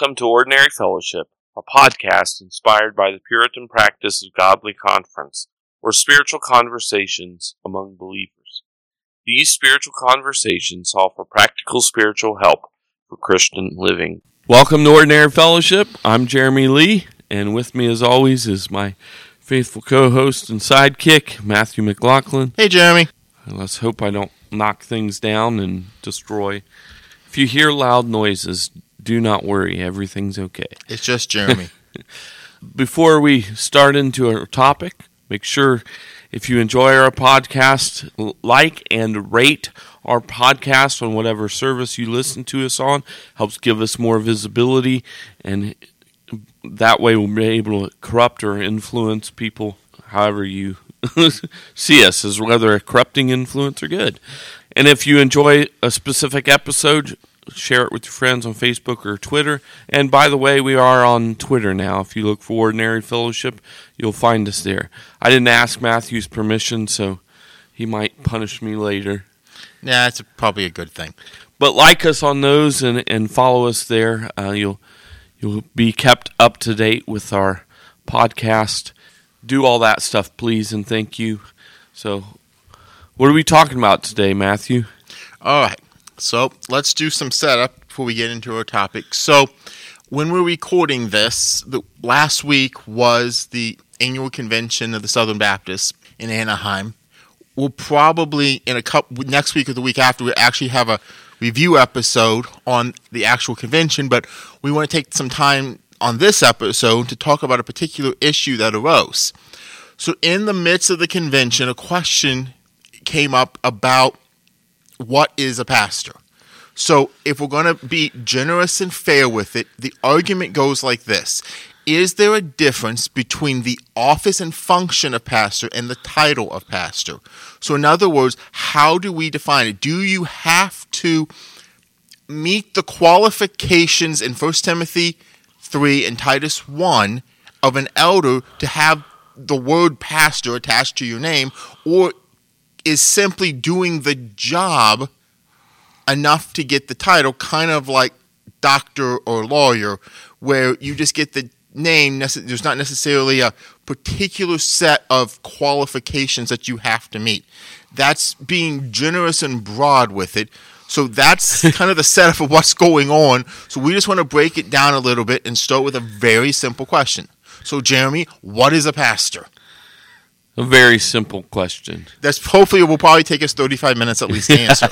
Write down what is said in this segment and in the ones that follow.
Welcome to Ordinary Fellowship, a podcast inspired by the Puritan practice of godly conference, or spiritual conversations among believers. These spiritual conversations offer practical spiritual help for Christian living. Welcome to Ordinary Fellowship. I'm Jeremy Lee, and with me, as always, is my faithful co host and sidekick, Matthew McLaughlin. Hey, Jeremy. Let's hope I don't knock things down and destroy. If you hear loud noises, do not worry, everything's okay. It's just Jeremy. Before we start into our topic, make sure if you enjoy our podcast, like and rate our podcast on whatever service you listen to us on. Helps give us more visibility, and that way we'll be able to corrupt or influence people however you see us, as whether a corrupting influence or good. And if you enjoy a specific episode, share it with your friends on Facebook or Twitter. And by the way, we are on Twitter now. If you look for Ordinary Fellowship, you'll find us there. I didn't ask Matthew's permission, so he might punish me later. Yeah, it's probably a good thing. But like us on those and, and follow us there. Uh, you'll you'll be kept up to date with our podcast. Do all that stuff, please, and thank you. So, what are we talking about today, Matthew? All right. So let's do some setup before we get into our topic. So when we're recording this, the last week was the annual convention of the Southern Baptists in Anaheim. We'll probably in a couple next week or the week after we actually have a review episode on the actual convention, but we want to take some time on this episode to talk about a particular issue that arose. So in the midst of the convention, a question came up about what is a pastor? So, if we're going to be generous and fair with it, the argument goes like this Is there a difference between the office and function of pastor and the title of pastor? So, in other words, how do we define it? Do you have to meet the qualifications in 1 Timothy 3 and Titus 1 of an elder to have the word pastor attached to your name, or is simply doing the job enough to get the title, kind of like doctor or lawyer, where you just get the name. There's not necessarily a particular set of qualifications that you have to meet. That's being generous and broad with it. So that's kind of the setup of what's going on. So we just want to break it down a little bit and start with a very simple question. So, Jeremy, what is a pastor? A very simple question. That's hopefully it will probably take us 35 minutes at least to answer.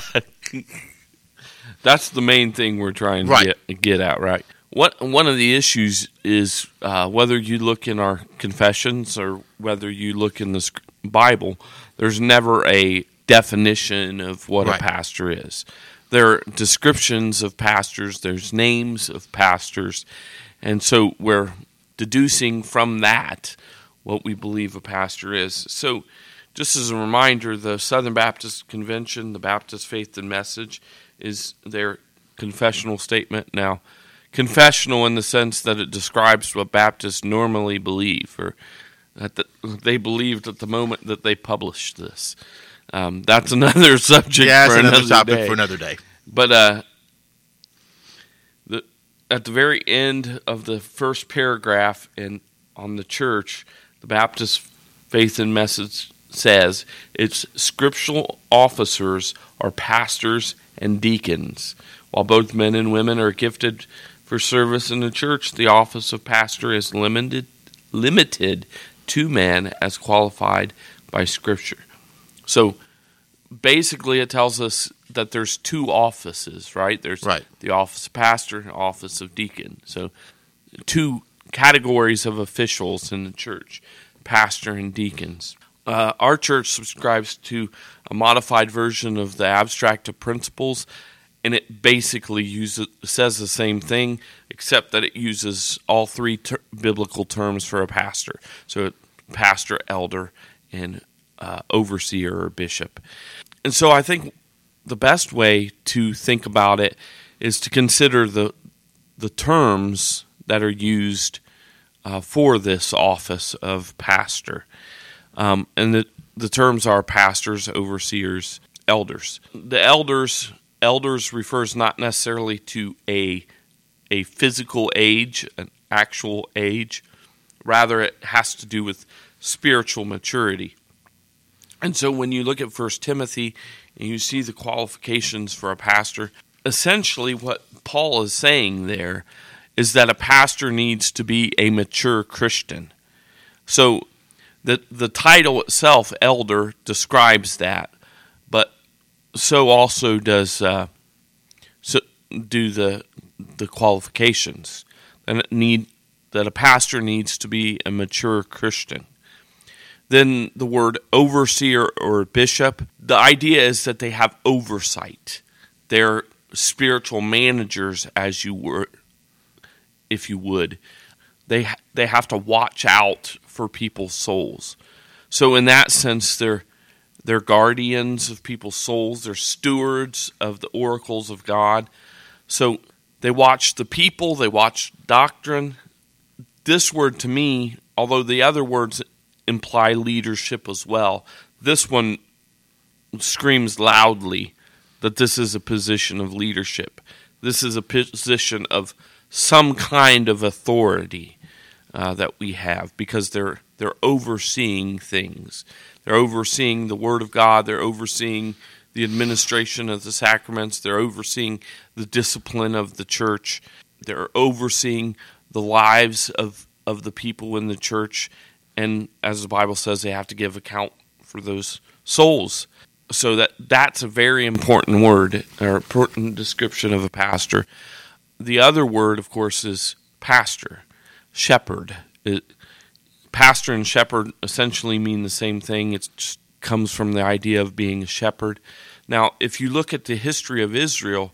That's the main thing we're trying to right. get, get at, right? What one of the issues is uh, whether you look in our confessions or whether you look in the Bible. There's never a definition of what right. a pastor is. There are descriptions of pastors. There's names of pastors, and so we're deducing from that what we believe a pastor is. So, just as a reminder, the Southern Baptist Convention, the Baptist Faith and Message, is their confessional statement. Now, confessional in the sense that it describes what Baptists normally believe, or that the, they believed at the moment that they published this. Um, that's another subject yeah, for another, another topic day. for another day. But uh, the, at the very end of the first paragraph in on the church, the Baptist Faith and Message says its scriptural officers are pastors and deacons. While both men and women are gifted for service in the church, the office of pastor is limited limited to men as qualified by scripture. So basically it tells us that there's two offices, right? There's right. the office of pastor and office of deacon. So two categories of officials in the church pastor and deacons. Uh, our church subscribes to a modified version of the abstract of principles, and it basically uses says the same thing, except that it uses all three ter- biblical terms for a pastor. So, pastor, elder, and uh, overseer or bishop. And so, I think the best way to think about it is to consider the the terms that are used uh, for this office of pastor. Um, and the, the terms are pastors, overseers, elders. The elders elders refers not necessarily to a a physical age, an actual age. Rather, it has to do with spiritual maturity. And so when you look at First Timothy and you see the qualifications for a pastor, essentially what Paul is saying there is that a pastor needs to be a mature Christian. So the the title itself, elder, describes that, but so also does uh, so do the the qualifications. And need that a pastor needs to be a mature Christian. Then the word overseer or bishop, the idea is that they have oversight. They're spiritual managers, as you were, if you would. They they have to watch out for people's souls. So in that sense, they're they're guardians of people's souls. They're stewards of the oracles of God. So they watch the people. They watch doctrine. This word to me, although the other words imply leadership as well, this one screams loudly that this is a position of leadership. This is a position of some kind of authority uh, that we have because they're they're overseeing things. They're overseeing the Word of God. They're overseeing the administration of the sacraments. They're overseeing the discipline of the church. They're overseeing the lives of of the people in the church, and as the Bible says, they have to give account for those souls. So that that's a very important word or important description of a pastor. The other word, of course, is pastor, shepherd. It, pastor and shepherd essentially mean the same thing. It comes from the idea of being a shepherd. Now, if you look at the history of Israel,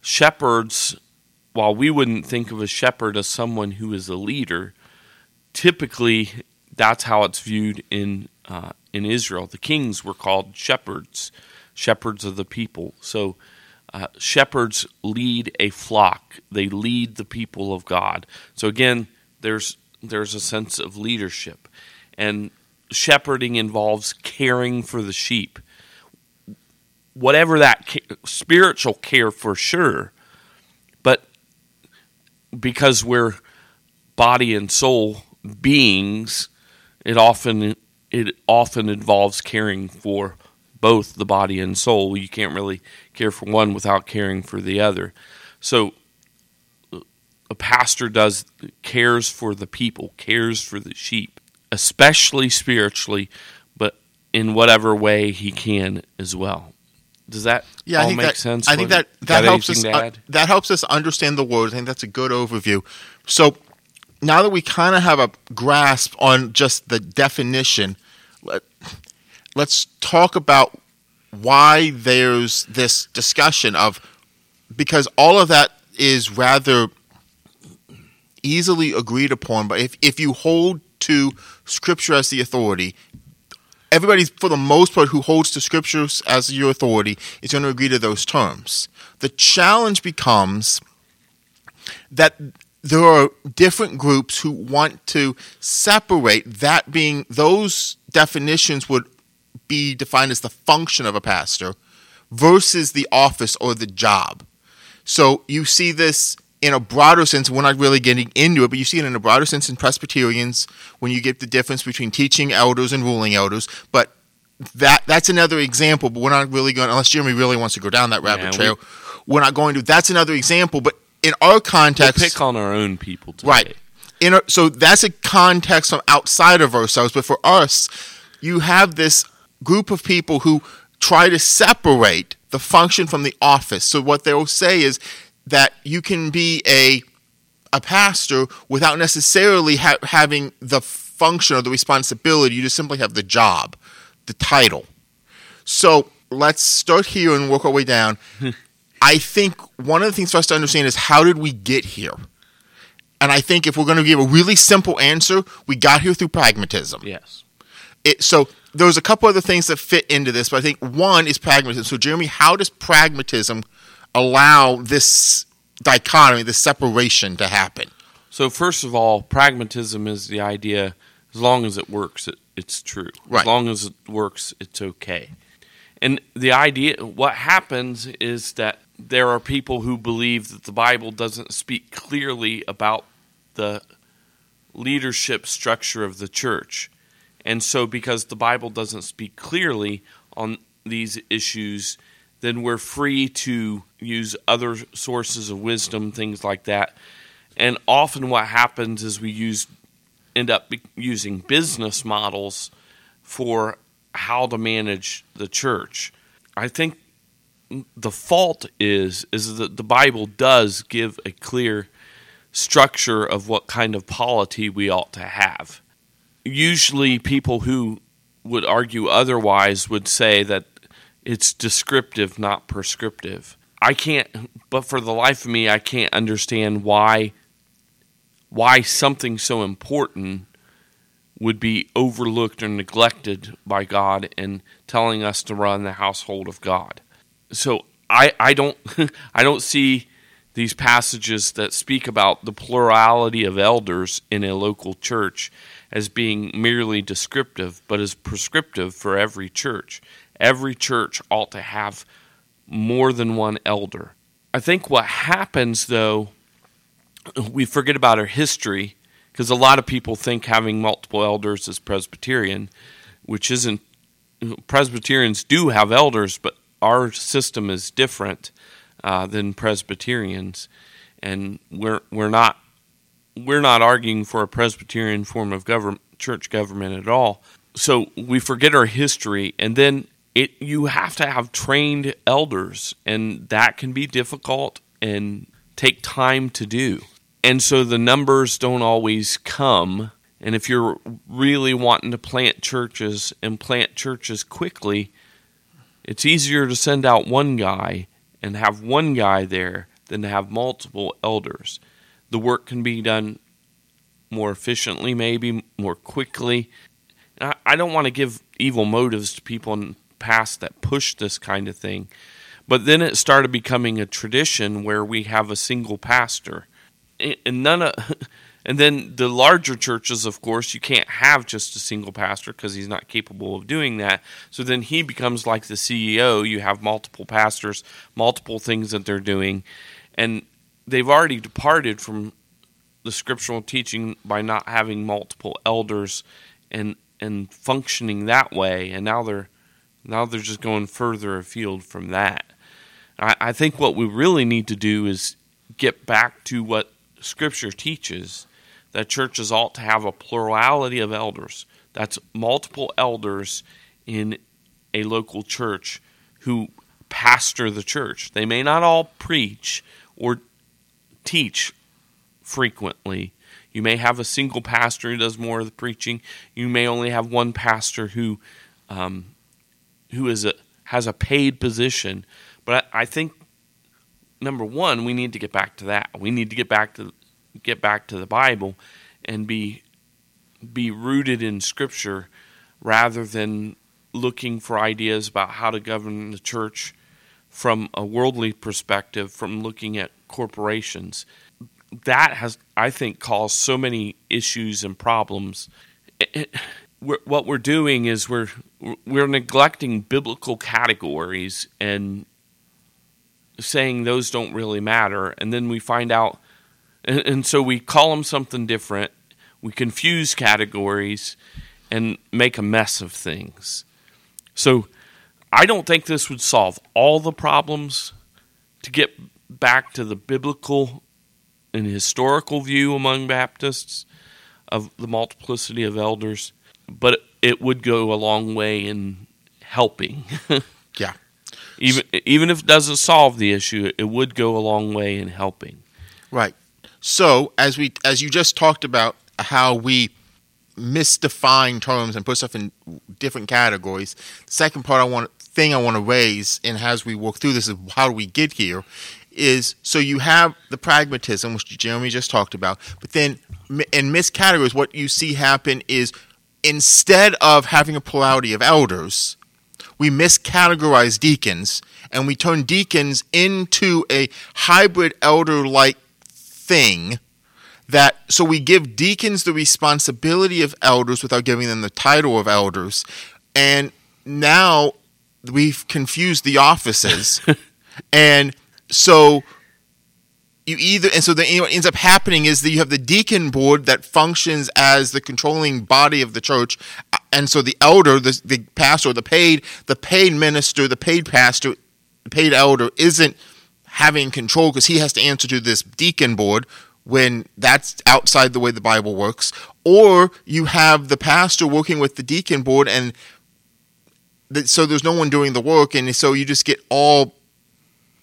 shepherds, while we wouldn't think of a shepherd as someone who is a leader, typically that's how it's viewed in uh, in Israel. The kings were called shepherds, shepherds of the people. So uh, shepherds lead a flock; they lead the people of God. So again, there's there's a sense of leadership, and shepherding involves caring for the sheep. Whatever that ca- spiritual care for sure, but because we're body and soul beings, it often it often involves caring for both the body and soul. You can't really care for one without caring for the other. So a pastor does cares for the people, cares for the sheep, especially spiritually, but in whatever way he can as well. Does that yeah, all I think make that, sense? I think that that helps us uh, that helps us understand the word. I think that's a good overview. So now that we kind of have a grasp on just the definition, let, let's talk about why there's this discussion of because all of that is rather easily agreed upon. But if if you hold to Scripture as the authority, everybody, for the most part, who holds to scriptures as your authority is going to agree to those terms. The challenge becomes that there are different groups who want to separate that being those definitions would be defined as the function of a pastor versus the office or the job. So you see this in a broader sense. We're not really getting into it, but you see it in a broader sense in Presbyterians when you get the difference between teaching elders and ruling elders. But that that's another example. But we're not really going unless Jeremy really wants to go down that rabbit Yeah, trail. We, are not going to. That's another example. But in our context, pick on our own people today. Right. In a, so that's a context from outside of ourselves. But for us, you have this group of people who try to separate the function from the office. So what they'll say is that you can be a a pastor without necessarily ha- having the function or the responsibility. You just simply have the job, the title. So let's start here and work our way down. I think one of the things for us to understand is how did we get here? And I think if we're going to give a really simple answer, we got here through pragmatism. Yes. It, so there's a couple other things that fit into this, but I think one is pragmatism. So Jeremy, how does pragmatism allow this dichotomy, this separation to happen? So first of all, pragmatism is the idea. As long as it works, it, it's true. Right. As long as it works, it's okay. And the idea, what happens is that there are people who believe that the Bible doesn't speak clearly about the leadership structure of the church. And so, because the Bible doesn't speak clearly on these issues, then we're free to use other sources of wisdom, things like that. And often, what happens is we use end up using business models for how to manage the church. I think the fault is is that the Bible does give a clear structure of what kind of polity we ought to have. Usually people who would argue otherwise would say that it's descriptive not prescriptive. I can't but for the life of me I can't understand why why something so important would be overlooked or neglected by God in telling us to run the household of God. So I, I don't I don't see these passages that speak about the plurality of elders in a local church as being merely descriptive, but as prescriptive for every church. Every church ought to have more than one elder. I think what happens though we forget about our history because a lot of people think having multiple elders is Presbyterian, which isn't. Presbyterians do have elders, but our system is different uh, than Presbyterians, and we're we're not we're not arguing for a Presbyterian form of government, church government at all. So we forget our history, and then it you have to have trained elders, and that can be difficult and take time to do and so the numbers don't always come. And if you're really wanting to plant churches and plant churches quickly, it's easier to send out one guy and have one guy there than to have multiple elders. The work can be done more efficiently, maybe more quickly. I don't want to give evil motives to people in the past that push this kind of thing. But then it started becoming a tradition where we have a single pastor and none of and then the larger churches of course you can't have just a single pastor because he's not capable of doing that. So then he becomes like the ceo you have multiple pastors multiple things that they're doing. And they've already departed from the scriptural teaching by not having multiple elders and and functioning that way. And now they're now they're just going further afield from that. I, I think what we really need to do is get back to what Scripture teaches that churches ought to have a plurality of elders. That's multiple elders in a local church who pastor the church. They may not all preach or teach frequently. You may have a single pastor who does more of the preaching. You may only have one pastor who um, who is a has a paid position. But I, I think number one, we need to get back to that. We need to get back to get back to the Bible and be be rooted in Scripture rather than looking for ideas about how to govern the church from a worldly perspective, from looking at corporations. That has, I think, caused so many issues and problems. We're, what we're doing is we're we're neglecting biblical categories and saying those don't really matter, and then we find out, and, and so we call them something different. We confuse categories and make a mess of things. So I don't think this would solve all the problems to get back to the biblical and historical view among Baptists of the multiplicity of elders, but it would go a long way in helping. yeah. Even even if it doesn't solve the issue, it would go a long way in helping. Right. So as we as you just talked about how we misdefine terms and put stuff in different categories. The second part I want thing I want to raise and as we walk through this is how do we get here is so you have the pragmatism which Jeremy just talked about, but then in miscategories what you see happen is instead of having a plurality of elders, we miscategorize deacons and we turn deacons into a hybrid elder like thing that so we give deacons the responsibility of elders without giving them the title of elders. And now we've confused the offices. And So you either and so then what ends up happening is that you have the deacon board that functions as the controlling body of the church. And so the elder the, the pastor the paid the paid minister the paid pastor the paid elder isn't having control because he has to answer to this deacon board when that's outside the way the bible works or you have the pastor working with the deacon board and so there's no one doing the work and so you just get all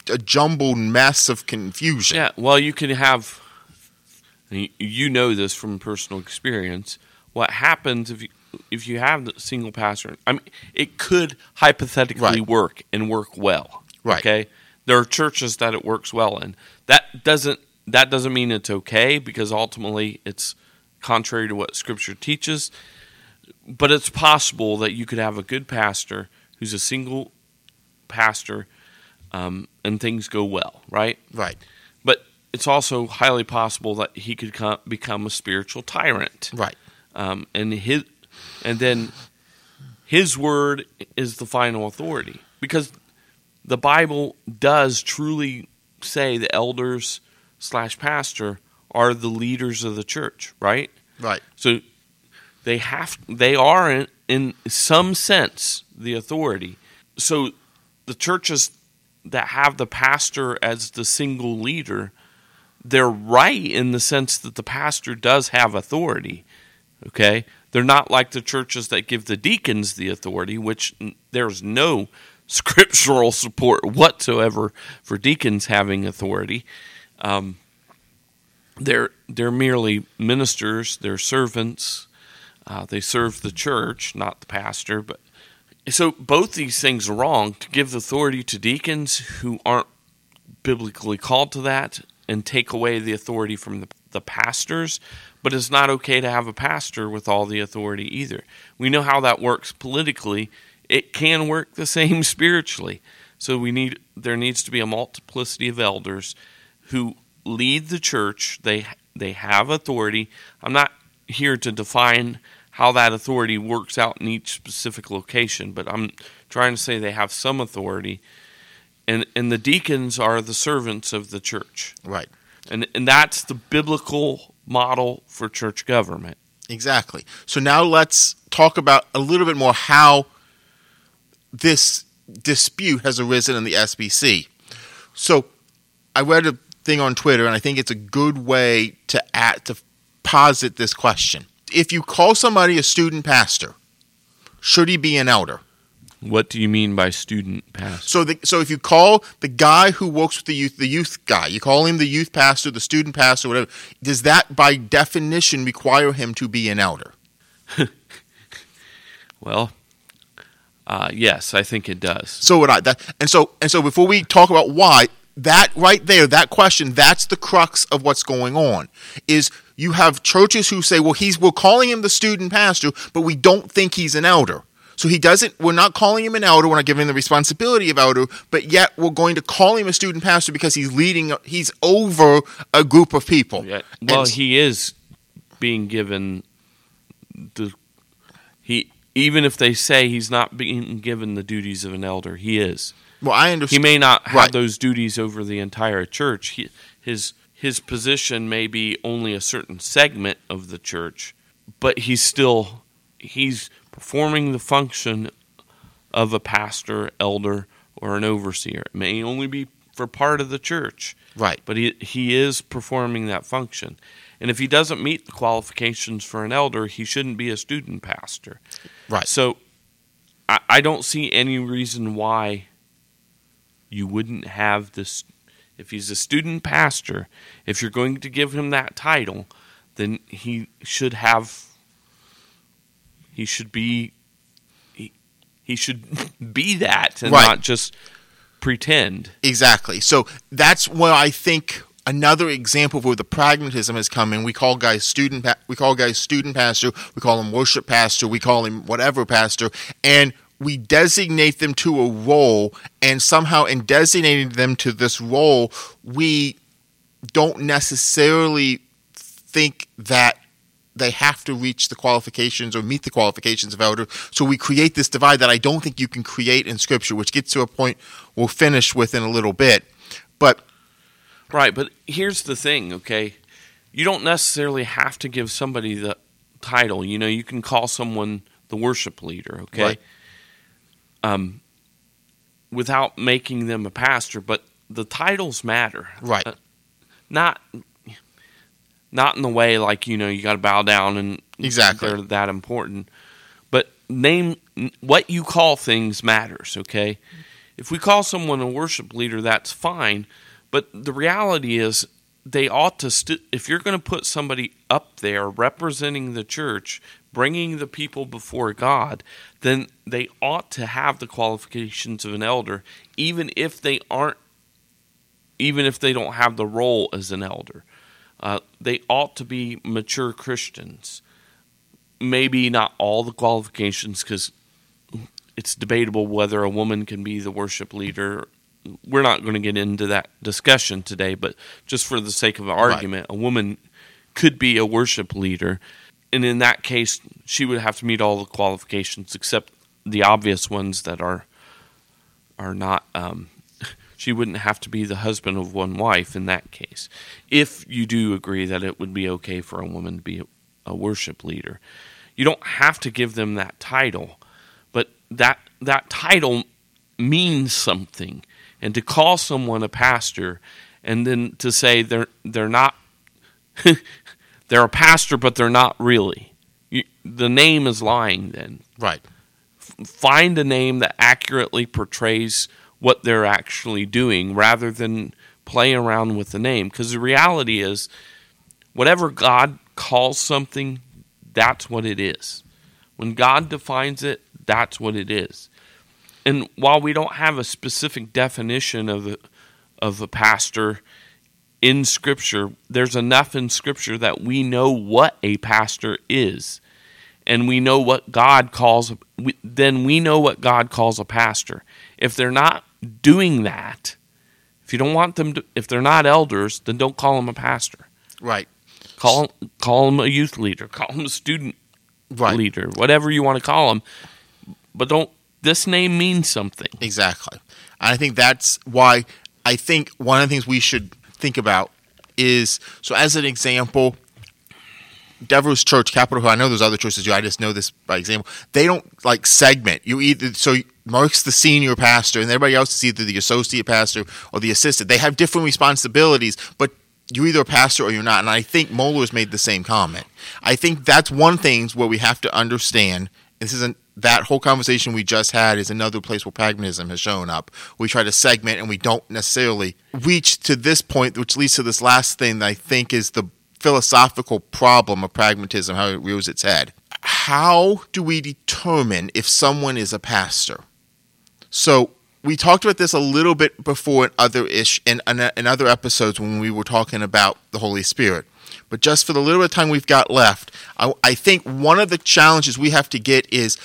a jumbled mess of confusion. Yeah, well, you can have, you know this from personal experience. What happens if you if you have the single pastor? I mean, it could hypothetically Right. work and work well. Right. Okay. There are churches that it works well in. That doesn't that doesn't mean it's okay because ultimately it's contrary to what Scripture teaches. But it's possible that you could have a good pastor who's a single pastor, um, and things go well, right? Right. But it's also highly possible that he could co- become a spiritual tyrant, Right. um, and his, and then his word is the final authority because the Bible does truly say the elders slash pastor are the leaders of the church, right? Right. So they have they are in, in some sense the authority. So the churches that have the pastor as the single leader, they're right in the sense that the pastor does have authority. Okay? They're not like the churches that give the deacons the authority, which there's no scriptural support whatsoever for deacons having authority. Um, they're they're merely ministers. They're servants. Uh, they serve the church, not the pastor. But so both these things are wrong. To give authority to deacons who aren't biblically called to that, and take away the authority from the, the pastors. But it's not okay to have a pastor with all the authority either. We know how that works politically. It can work the same spiritually. So we need there needs to be a multiplicity of elders who lead the church. They they have authority. I'm not here to define how that authority works out in each specific location, but I'm trying to say they have some authority. And and the deacons are the servants of the church. Right. And and that's the biblical model for church government. Exactly. So now let's talk about a little bit more how this dispute has arisen in the SBC. So I read a thing on Twitter, and I think it's a good way to add, to posit this question. If you call somebody a student pastor, should he be an elder? What do you mean by student pastor? So, the, so if you call the guy who works with the youth, the youth guy, you call him the youth pastor, the student pastor, whatever. Does that, by definition, require him to be an elder? Well, uh, yes, I think it does. So would I. That, and so and so before we talk about why, that right there, that question, that's the crux of what's going on. Is you have churches who say, well, he's we're calling him the student pastor, but we don't think he's an elder. So he doesn't. We're not calling him an elder. We're not giving him the responsibility of elder, but yet we're going to call him a student pastor because he's leading. He's over a group of people. Yeah. Well, And- he is being given the he even if they say he's not being given the duties of an elder, he is. well, I understand. He may not have Right. those duties over the entire church. He, his his position may be only a certain segment of the church, but he's still he's performing the function of a pastor, elder, or an overseer. It may only be for part of the church, right. but he he is performing that function. And if he doesn't meet the qualifications for an elder, he shouldn't be a student pastor. Right. So I, I don't see any reason why you wouldn't have this. If he's a student pastor, if you're going to give him that title, then he should have. He should be. He, he should be that and Right. not just pretend. Exactly. So that's what I think another example of where the pragmatism has come in. We call guys student. We call guys student pastor. We call him worship pastor. We call him whatever pastor, and we designate them to a role. And somehow, in designating them to this role, we don't necessarily think that they have to reach the qualifications or meet the qualifications of elder. So we create this divide that I don't think you can create in Scripture, which gets to a point we'll finish with in a little bit. But Right, but here's the thing, okay? You don't necessarily have to give somebody the title. You know, you can call someone the worship leader, okay? Right. Um, without making them a pastor, but the titles matter. Right. Uh, not not in the way like, you know, you got to bow down and Exactly. they're that important. But name what you call things matters, okay? If we call someone a worship leader, that's fine. But the reality is, they ought to. St- if you're going to put somebody up there representing the church, bringing the people before God, then they ought to have the qualifications of an elder, even if they aren't. Even if they don't have the role as an elder, uh, they ought to be mature Christians. Maybe not all the qualifications, because it's debatable whether a woman can be the worship leader we're not going to get into that discussion today, but just for the sake of argument, a woman could be a worship leader. And in that case, she would have to meet all the qualifications except the obvious ones that are are not. Um, she wouldn't have to be the husband of one wife in that case. If you do agree that it would be okay for a woman to be a, a worship leader, you don't have to give them that title, but that that title means something and to call someone a pastor and then to say they're they're not they're a pastor but they're not really. You, the name is lying then. Right, find a name that accurately portrays what they're actually doing rather than play around with the name. Because the reality is whatever god calls something that's what it is. When god defines it that's what it is and while we don't have a specific definition of a, of a pastor in scripture there's enough in scripture that we know what a pastor is. And we know what God calls we, then we know what God calls a pastor. If they're not doing that if you don't want them to if they're not elders then don't call them a pastor. Right, call call them a youth leader call them a student right. leader whatever you want to call them. But don't this name means something Exactly. And I think that's why I think one of the things we should think about is so as an example, Dever's Church, Capitol Hill, I know there's other churches I just know this by example. They don't like segment. You either so Mark's the senior pastor and everybody else is either the associate pastor or the assistant. They have different responsibilities, but you're either a pastor or you're not. And I think Mohler's made the same comment. I think that's one thing where we have to understand. This isn't that whole conversation we just had is another place where pragmatism has shown up. We try to segment and we don't necessarily reach to this point, which leads to this last thing that I think is the philosophical problem of pragmatism, how it rears its head. How do we determine if someone is a pastor? So we talked about this a little bit before in other ish in, in other episodes when we were talking about the Holy Spirit. But just for the little bit of time we've got left, I, I think one of the challenges we have to get is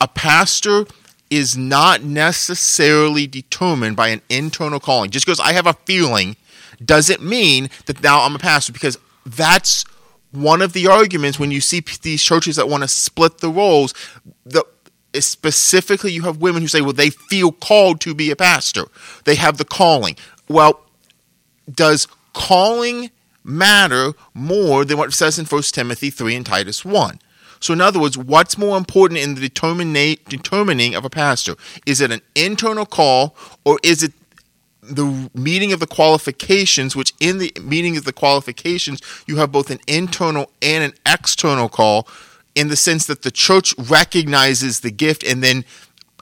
a pastor is not necessarily determined by an internal calling. Just because I have a feeling doesn't mean that now I'm a pastor because that's one of the arguments when you see these churches that want to split the roles. The specifically, you have women who say, "Well, they feel called to be a pastor. They have the calling." Well, does calling matter more than what it says in 1 Timothy 3 and Titus 1? So, in other words, what's more important in the determina- determining of a pastor? Is it an internal call or is it the meeting of the qualifications, which in the meeting of the qualifications, you have both an internal and an external call in the sense that the church recognizes the gift and then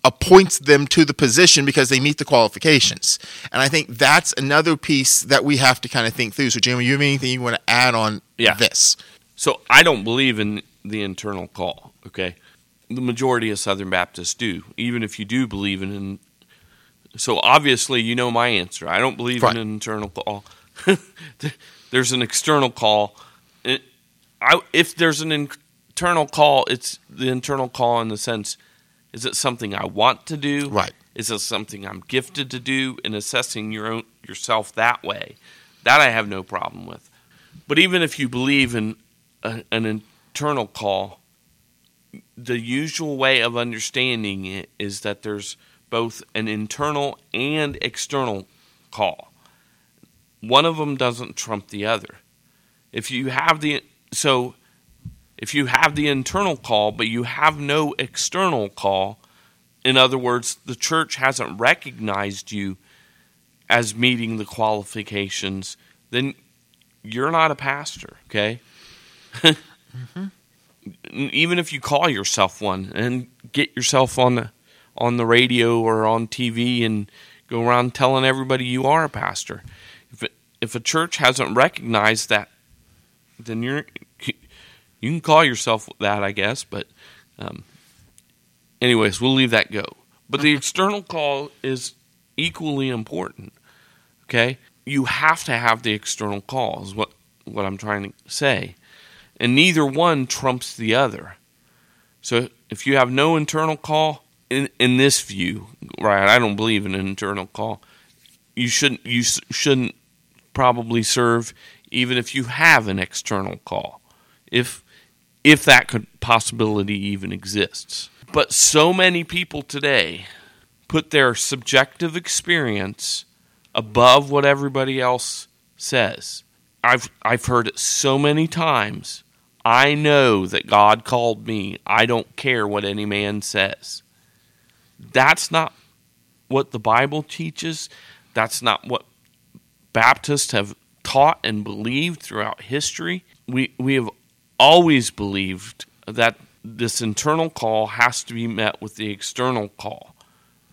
appoints them to the position because they meet the qualifications. And I think that's another piece that we have to kind of think through. So, Jeremy, you have anything you want to add on Yeah. this? So I don't believe in the internal call. Okay, the majority of Southern Baptists do. Even if you do believe in, so obviously you know my answer. I don't believe Right. in an internal call. there's an external call. It, I, if there's an internal call, it's the internal call in the sense: is it something I want to do? Right. Is it something I'm gifted to do? And assessing your own yourself that way, that I have no problem with. But even if you believe in a, an internal call, the usual way of understanding it is that there's both an internal and external call. one of them doesn't trump the other. If you have the so if you have the internal call but you have no external call, in other words, the church hasn't recognized you as meeting the qualifications, then you're not a pastor, okay? mm-hmm. Even if you call yourself one and get yourself on the on the radio or on TV and go around telling everybody you are a pastor. If it, if a church hasn't recognized that, then you're you can call yourself that, I guess. But um, anyways, we'll leave that go. But the external call is equally important. Okay, you have to have the external call. Is what what I'm trying to say, and neither one trumps the other. So if you have no internal call, in in this view, right? I don't believe in an internal call. You shouldn't you shouldn't probably serve even if you have an external call. If if that could possibility even exists. But so many people today put their subjective experience above what everybody else says. I've I've heard it so many times. I know that God called me. I don't care what any man says. That's not what the Bible teaches. That's not what Baptists have taught and believed throughout history. We we have always believed that this internal call has to be met with the external call.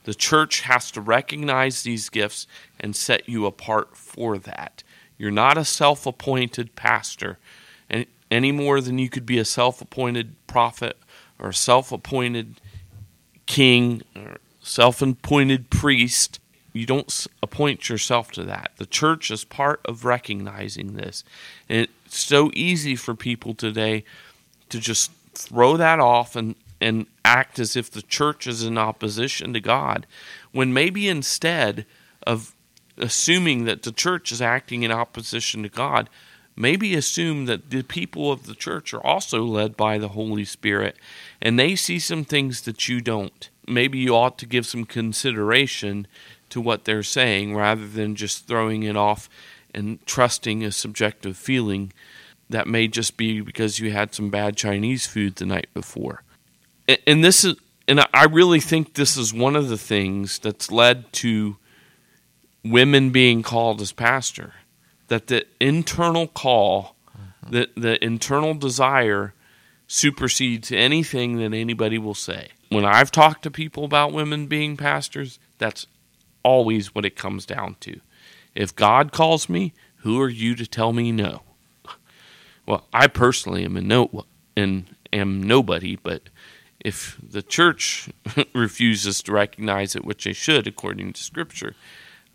The church has to recognize these gifts and set you apart for that. You're not a self appointed pastor any more than you could be a self appointed prophet or a self appointed king or self appointed priest. You don't appoint yourself to that. The church is part of recognizing this. And so easy for people today to just throw that off and, and act as if the church is in opposition to God, when maybe instead of assuming that the church is acting in opposition to God, maybe assume that the people of the church are also led by the Holy Spirit and they see some things that you don't. Maybe you ought to give some consideration to what they're saying rather than just throwing it off and trusting a subjective feeling that may just be because you had some bad Chinese food the night before. And this is and I really think this is one of the things that's led to women being called as pastor. That the internal call, mm-hmm. the, the internal desire supersedes anything that anybody will say when I've talked to people about women being pastors, that's always what it comes down to. If God calls me, who are you to tell me no? Well, I personally am a no and am nobody, but if the church refuses to recognize it, which they should according to Scripture,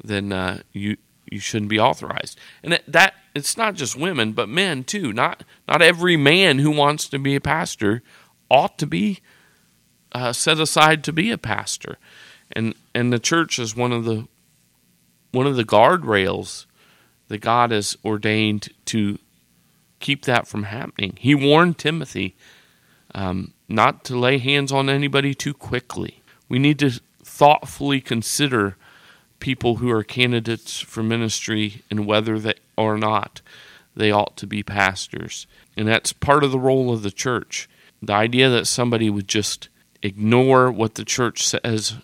then uh, you you shouldn't be authorized. And that, that it's not just women, but men too. Not not every man who wants to be a pastor ought to be uh, set aside to be a pastor, and and the church is one of the one of the guardrails that God has ordained to keep that from happening. He warned Timothy um, not to lay hands on anybody too quickly. We need to thoughtfully consider people who are candidates for ministry and whether they or not they ought to be pastors. And that's part of the role of the church. The idea that somebody would just ignore what the church says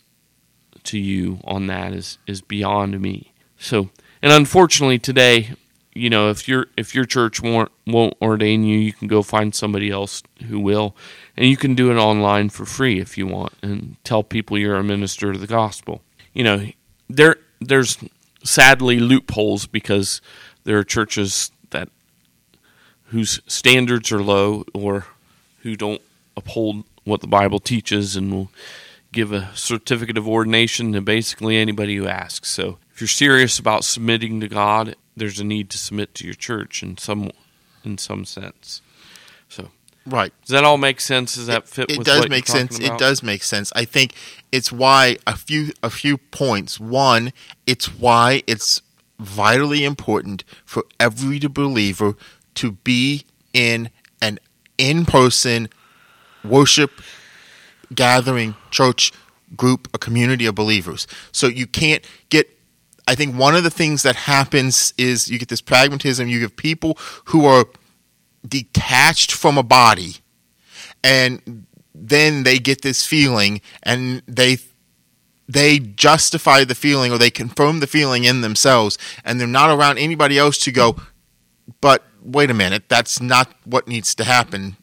to you on that is is beyond me. So, and unfortunately today, you know, if your if your church won't won't ordain you, you can go find somebody else who will, and you can do it online for free if you want, and tell people you're a minister of the gospel. You know, there there's sadly loopholes because there are churches that whose standards are low or who don't uphold what the Bible teaches and will give a certificate of ordination to basically anybody who asks. So if you're serious about submitting to God, there's a need to submit to your church in some in some sense. So Right. Does that all make sense? Does that fit? It, it does make sense. About? It does make sense. I think it's why a few a few points. One, it's why it's vitally important for every believer to be in an in person worship gathering church group, a community of believers. So you can't get I think one of the things that happens is you get this pragmatism. You have people who are detached from a body, and then they get this feeling, and they they justify the feeling or they confirm the feeling in themselves, and they're not around anybody else to go. But wait a minute, that's not what needs to happen.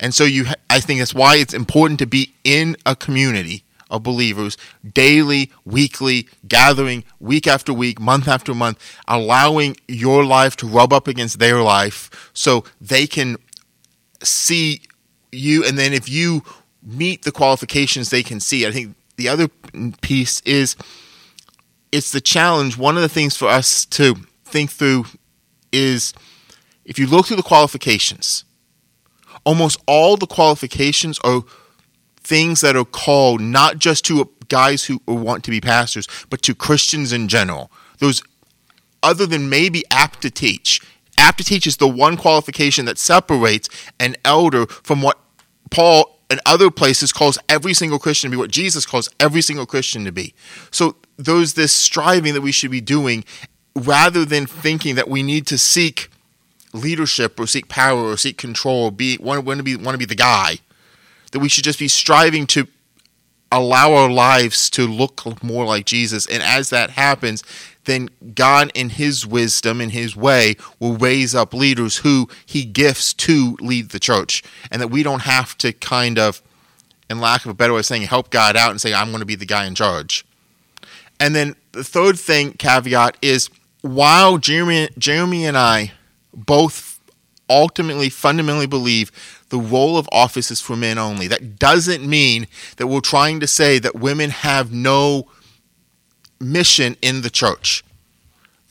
And so you, I think that's why it's important to be in a community of believers daily, weekly, gathering week after week, month after month, allowing your life to rub up against their life so they can see you. And then if you meet the qualifications, they can see. I think the other piece is it's the challenge. One of the things for us to think through is if you look through the qualifications, almost all the qualifications are things that are called not just to guys who want to be pastors, but to Christians in general. Those other than maybe apt to teach. Apt to teach is the one qualification that separates an elder from what Paul and other places calls every single Christian to be, what Jesus calls every single Christian to be. So there's this striving that we should be doing rather than thinking that we need to seek leadership or seek power or seek control or be want, want to be want to be the guy that we should just be striving to allow our lives to look more like Jesus. And as that happens, then God, in His wisdom, in His way, will raise up leaders who He gifts to lead the church. And that we don't have to kind of, in lack of a better way of saying, help God out and say, I'm going to be the guy in charge. And then the third thing, caveat, is while Jeremy, Jeremy and I both ultimately, fundamentally believe the role of office is for men only. That doesn't mean that we're trying to say that women have no mission in the church.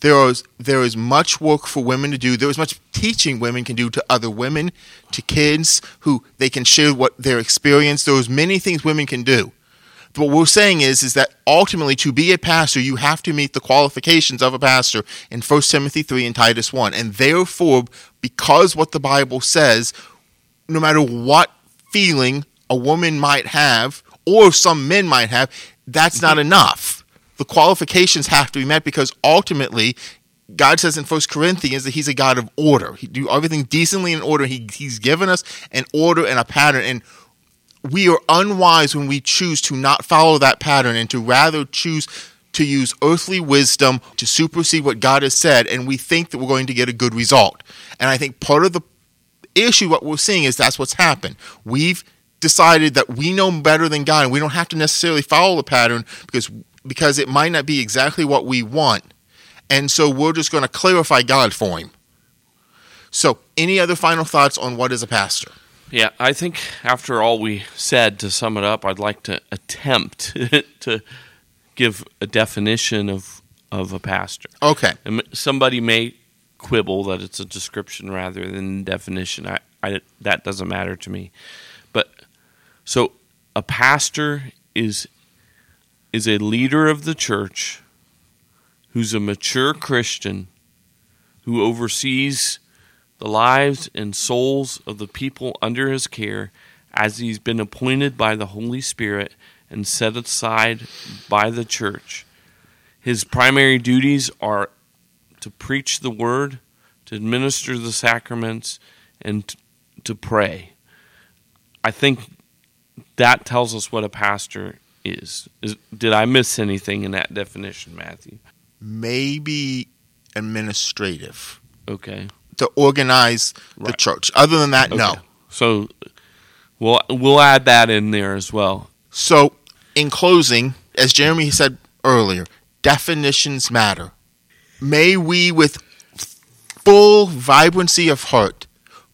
There is there is much work for women to do. There is much teaching women can do to other women, to kids who they can share what their experience. There's many things women can do. But what we're saying is is that ultimately to be a pastor, you have to meet the qualifications of a pastor in 1 Timothy 3 and Titus 1. And therefore, because what the Bible says, no matter what feeling a woman might have or some men might have, that's not mm-hmm. enough. The qualifications have to be met because ultimately God says in First Corinthians that He's a God of order. He do everything decently in order. He, he's given us an order and a pattern, and we are unwise when we choose to not follow that pattern and to rather choose to use earthly wisdom to supersede what God has said, and we think that we're going to get a good result. And I think part of the issue what we're seeing is that's what's happened. We've decided that we know better than God and we don't have to necessarily follow the pattern because because it might not be exactly what we want. And so we're just going to clarify God for him. So, any other final thoughts on what is a pastor? Yeah, I think after all we said, to sum it up, I'd like to attempt to give a definition of of a pastor. Okay. And somebody may quibble that it's a description rather than definition. I, I that doesn't matter to me. But so a pastor is is a leader of the church who's a mature Christian who oversees the lives and souls of the people under his care as he's been appointed by the Holy Spirit and set aside by the church. His primary duties are to preach the word, to administer the sacraments, and to pray. I think that tells us what a pastor is. is. Did I miss anything in that definition, Matthew? Maybe administrative. Okay. To organize the church. Other than that, no. So we'll we'll add that in there as well. So, in closing, as Jeremy said earlier, definitions matter. May we, with full vibrancy of heart,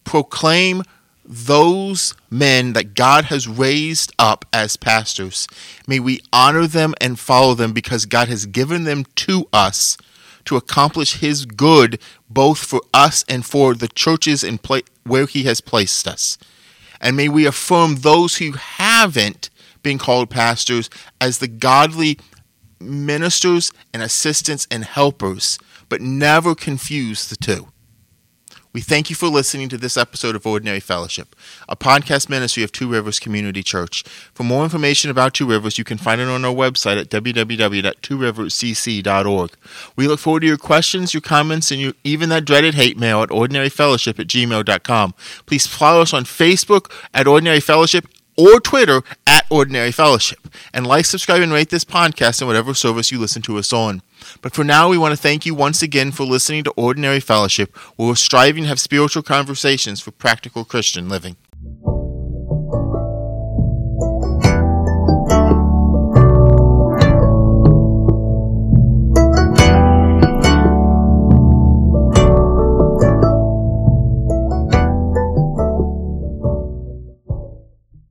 proclaim those men that God has raised up as pastors. May we honor them and follow them because God has given them to us to accomplish His good, both for us and for the churches in pla- where He has placed us. And may we affirm those who haven't been called pastors as the godly ministers and assistants and helpers, but never confuse the two. We thank you for listening to this episode of Ordinary Fellowship, a podcast ministry of Two Rivers Community Church. For more information about Two Rivers, you can find it on our website at www.tworiverscc.org. We look forward to your questions, your comments, and your, even that dreaded hate mail at ordinaryfellowship at gmail.com. Please follow us on Facebook at Ordinary Fellowship or Twitter at Ordinary Fellowship. And like, subscribe, and rate this podcast on whatever service you listen to us on. But for now, we want to thank you once again for listening to Ordinary Fellowship, where we're striving to have spiritual conversations for practical Christian living.